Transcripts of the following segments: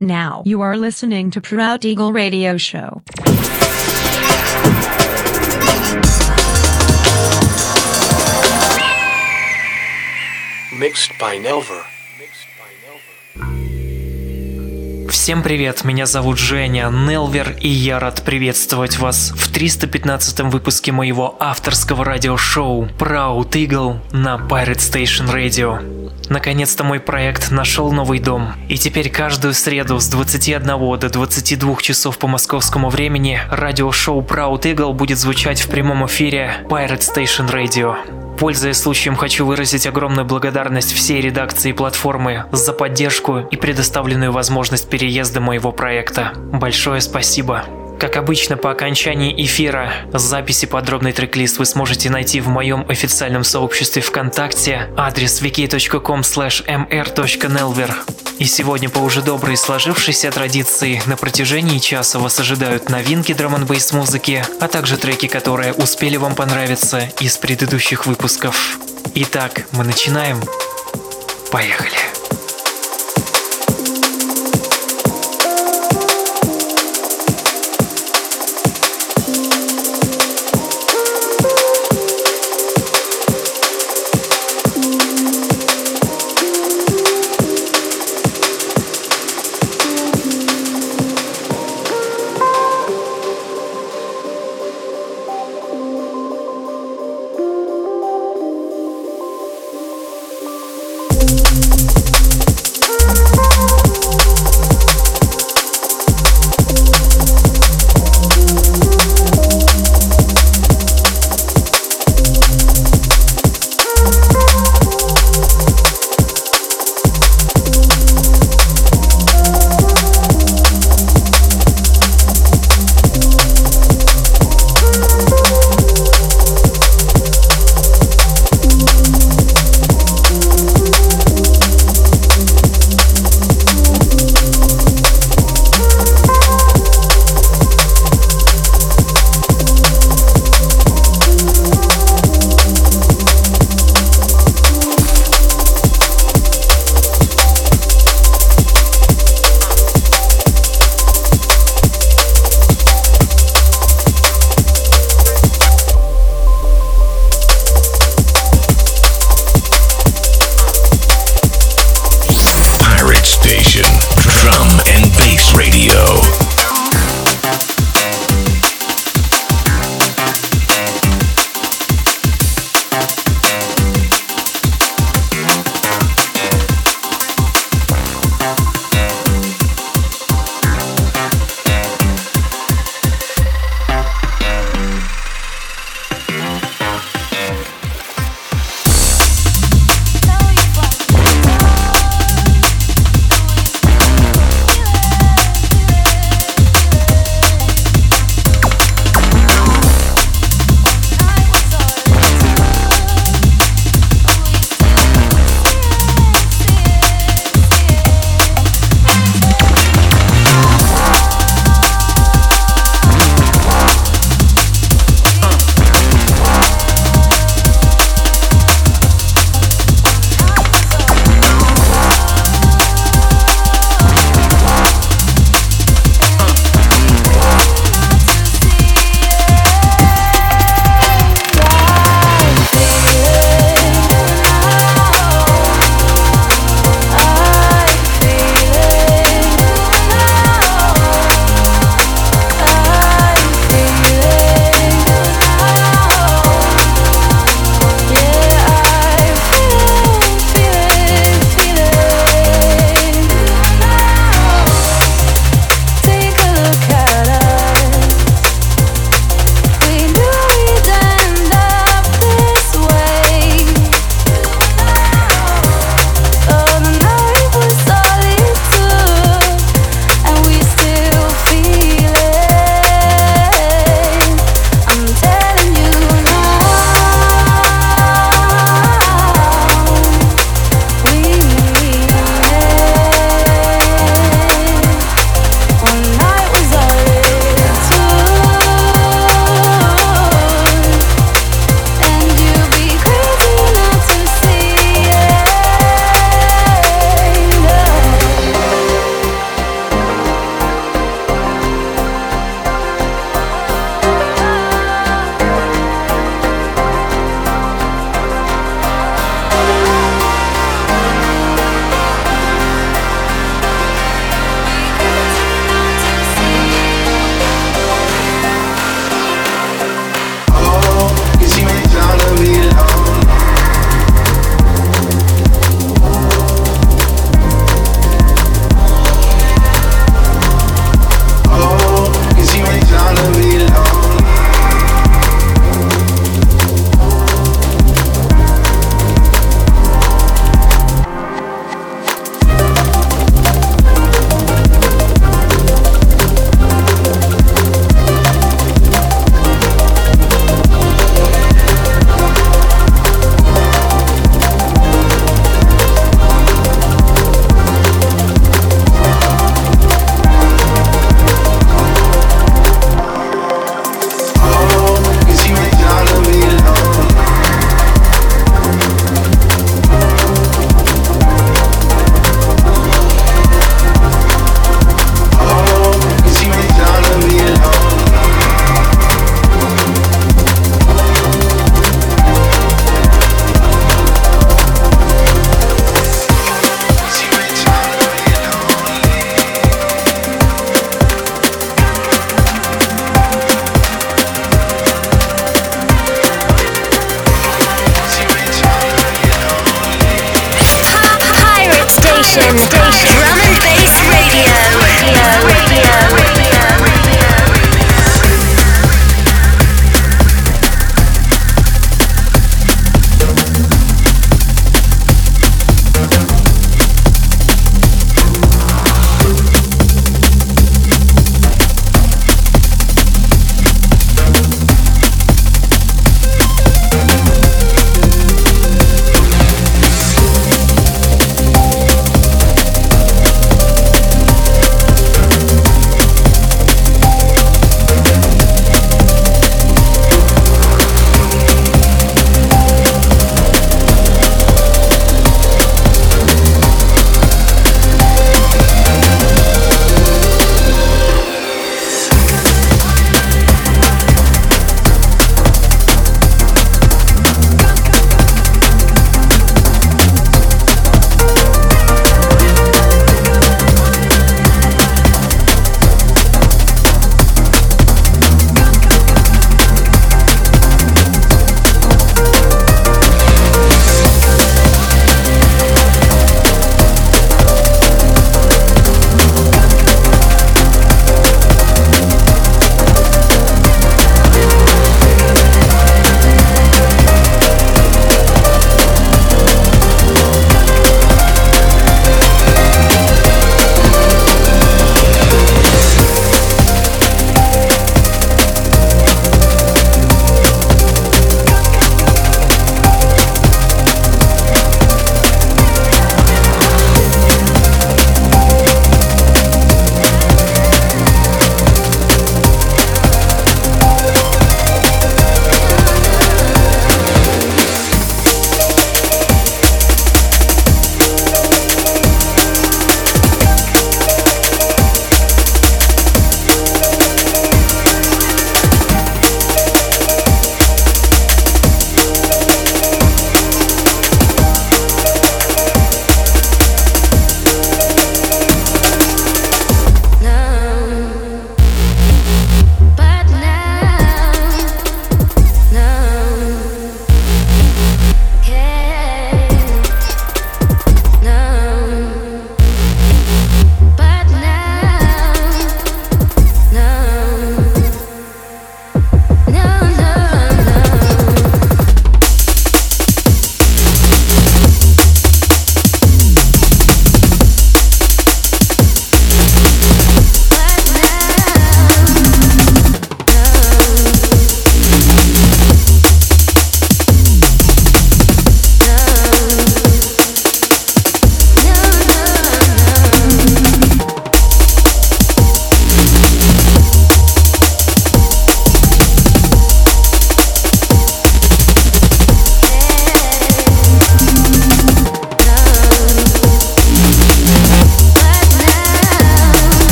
Now you are listening to Proud Eagle Radio Show. Mixed by Nelver. Всем привет, меня зовут Женя Нелвер, и я рад приветствовать вас в 315 выпуске моего авторского радиошоу Proud Eagle на Pirate Station Radio. Наконец-то мой проект нашел новый дом, и теперь каждую среду с 21 до 22 часов по московскому времени радиошоу Proud Eagle будет звучать в прямом эфире Pirate Station Radio. Пользуясь случаем, хочу выразить огромную благодарность всей редакции платформы за поддержку и предоставленную возможность переезда моего проекта. Большое спасибо. Как обычно, по окончании эфира записи подробный трек-лист вы сможете найти в моем официальном сообществе ВКонтакте, адрес wiki.com mr.nelver. И сегодня по уже доброй сложившейся традиции на протяжении часа вас ожидают новинки драм н музыки, а также треки, которые успели вам понравиться из предыдущих выпусков. Итак, мы начинаем. Поехали.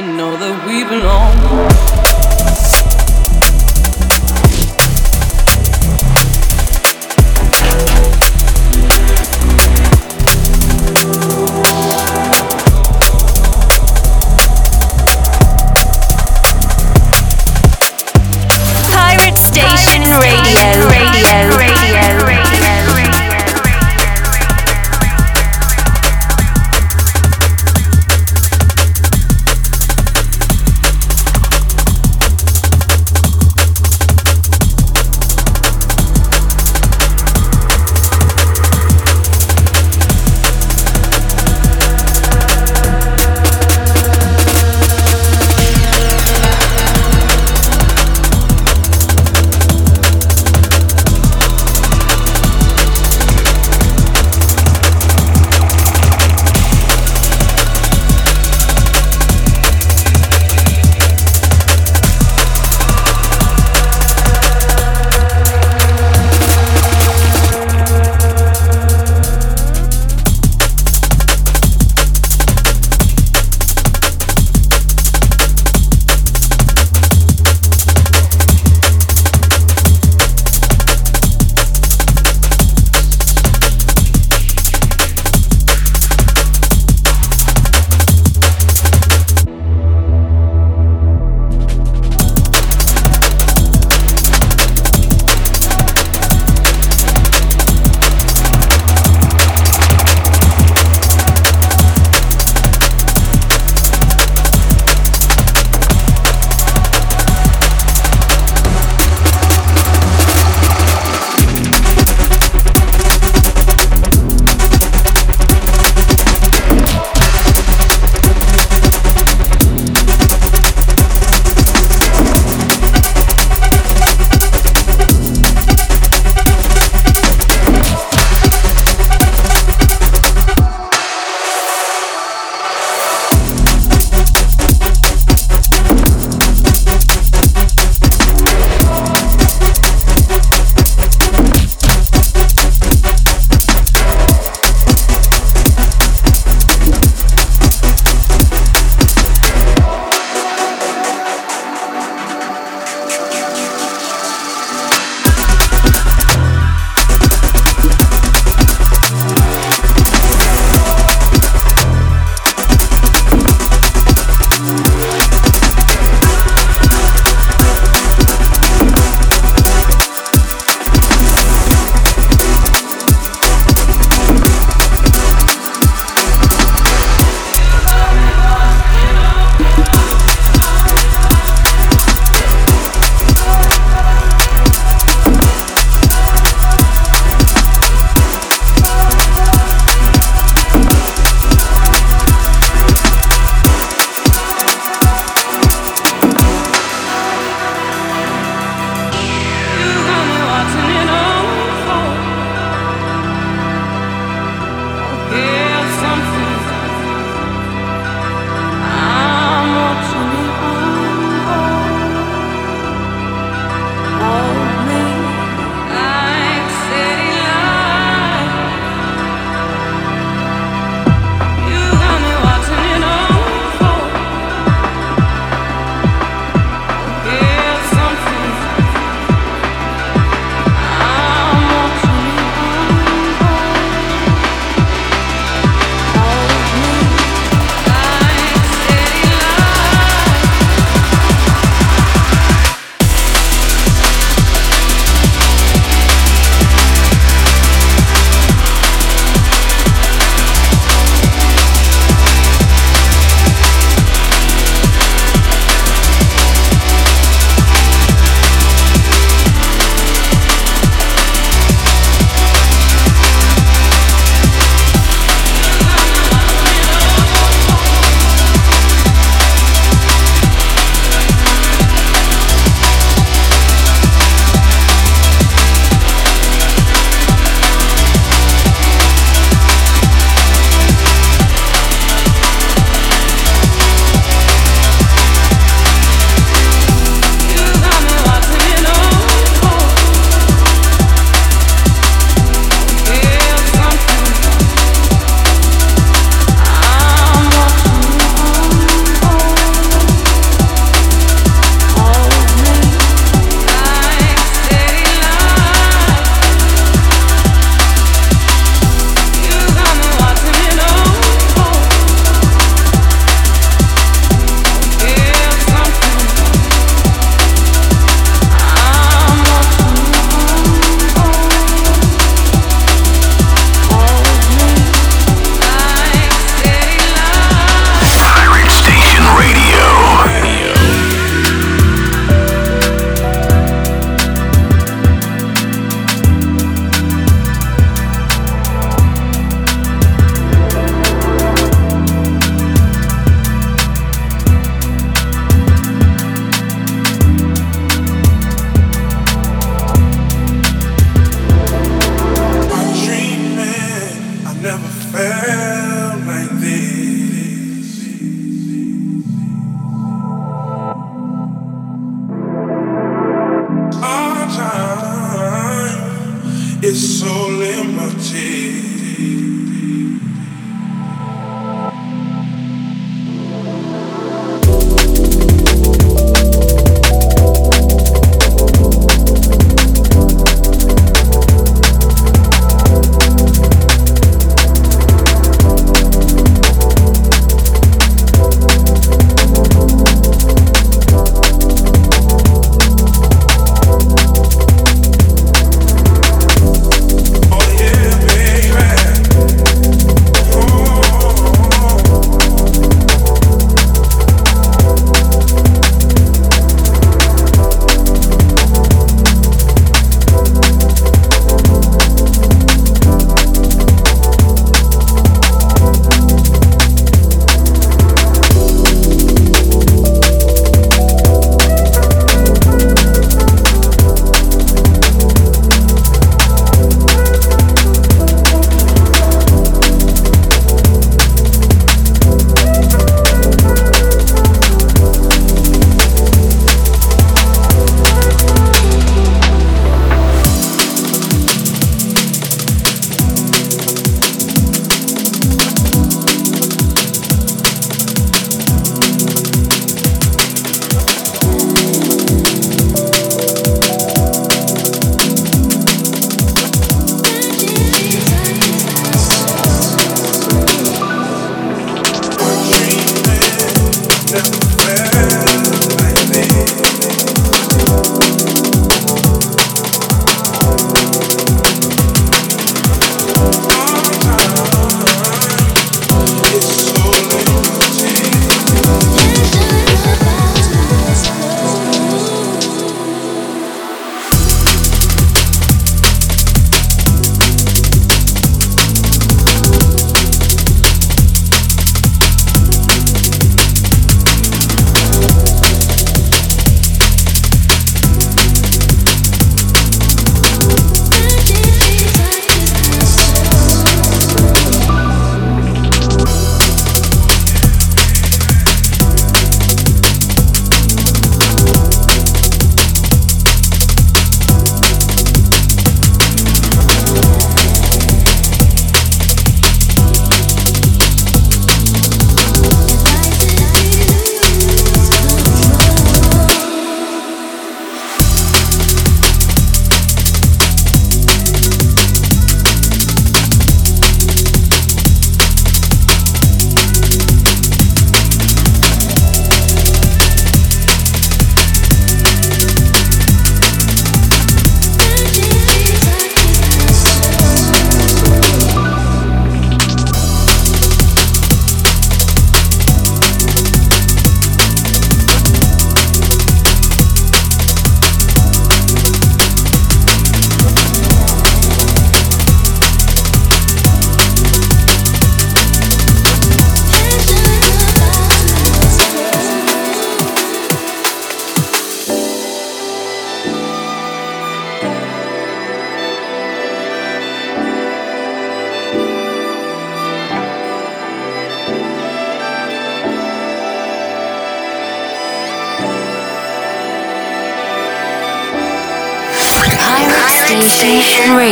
and know that we belong.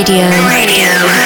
Radio. Radio.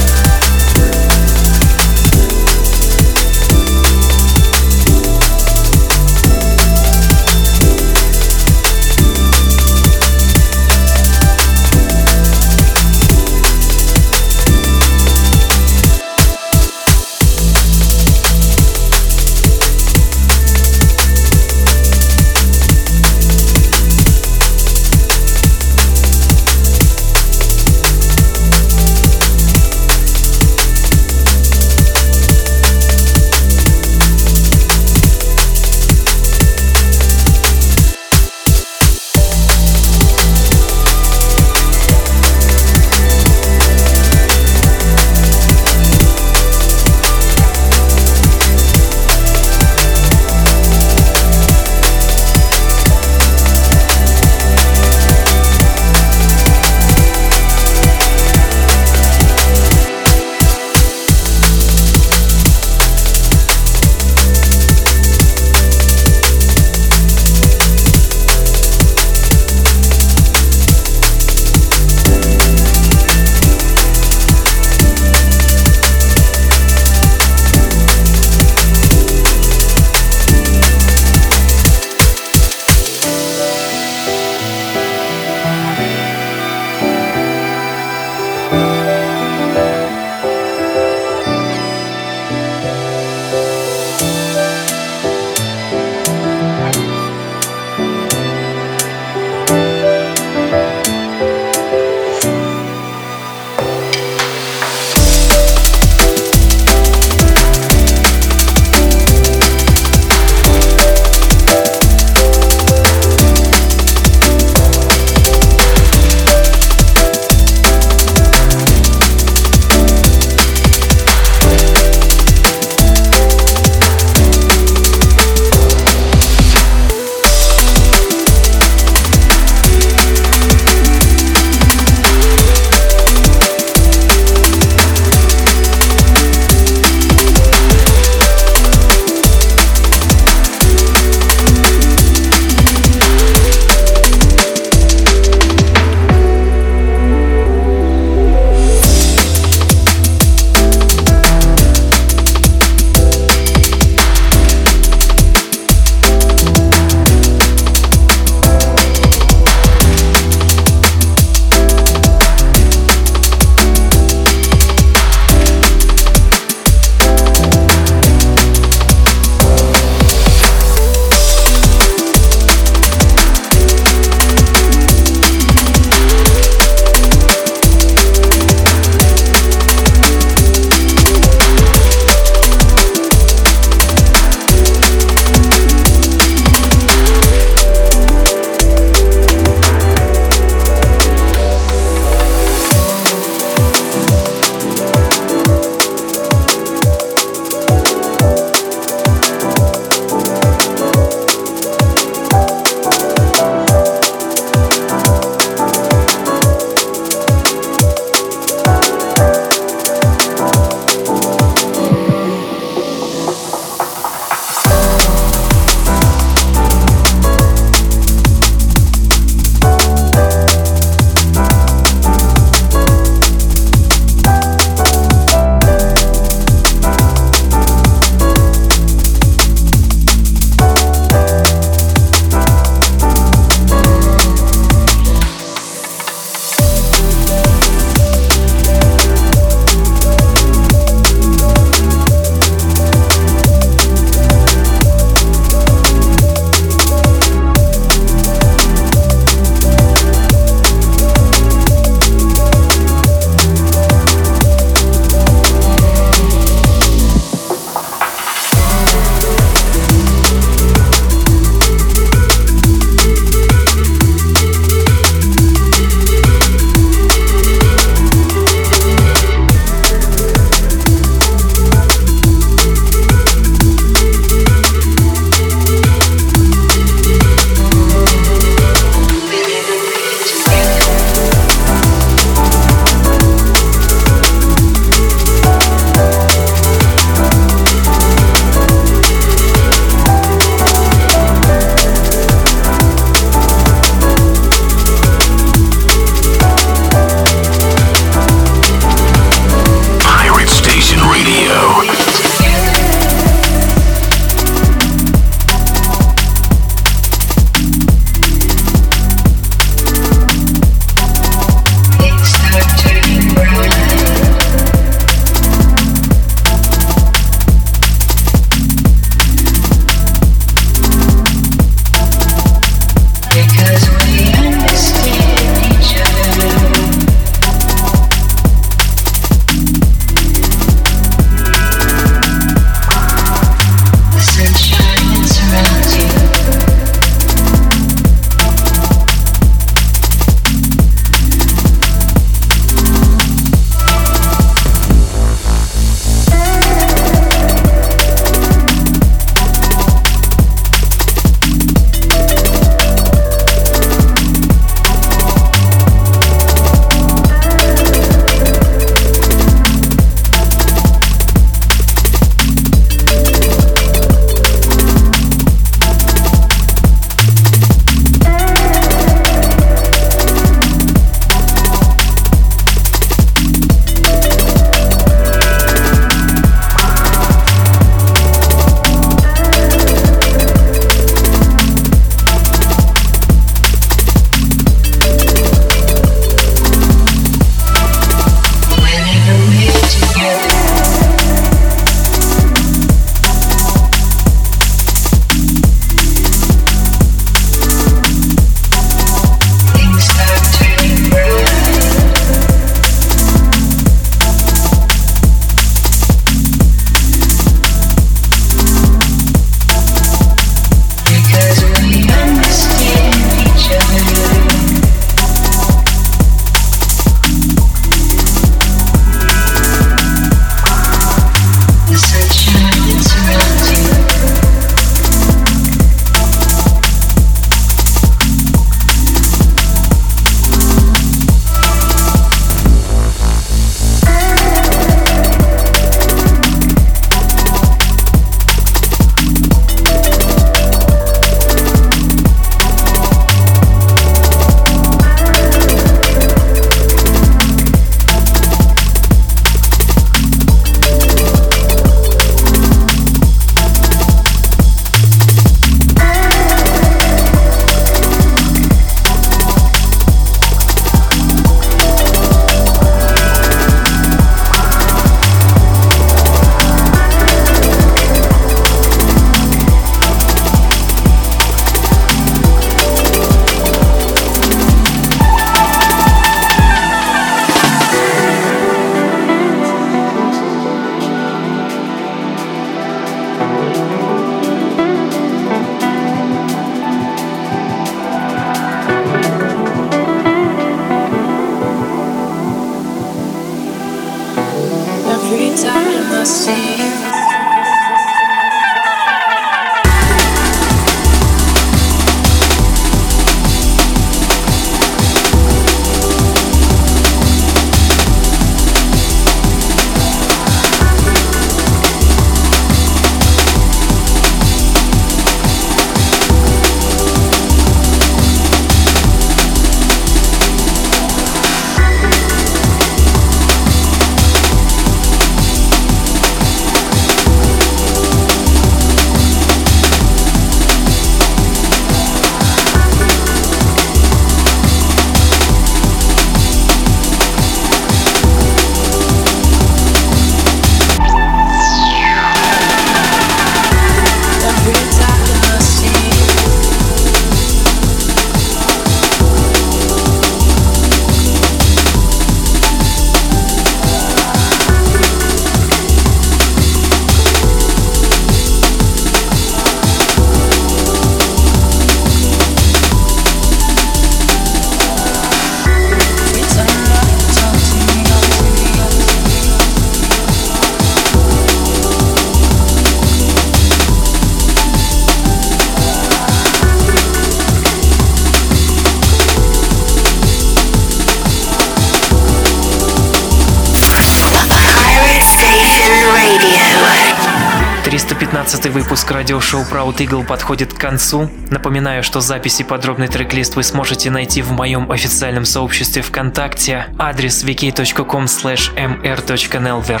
Выпуск радиошоу Proud Eagle подходит к концу. Напоминаю, что записи подробный трек-лист вы сможете найти в моем официальном сообществе ВКонтакте. Адрес wiki.com mr.nelver.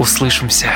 Услышимся.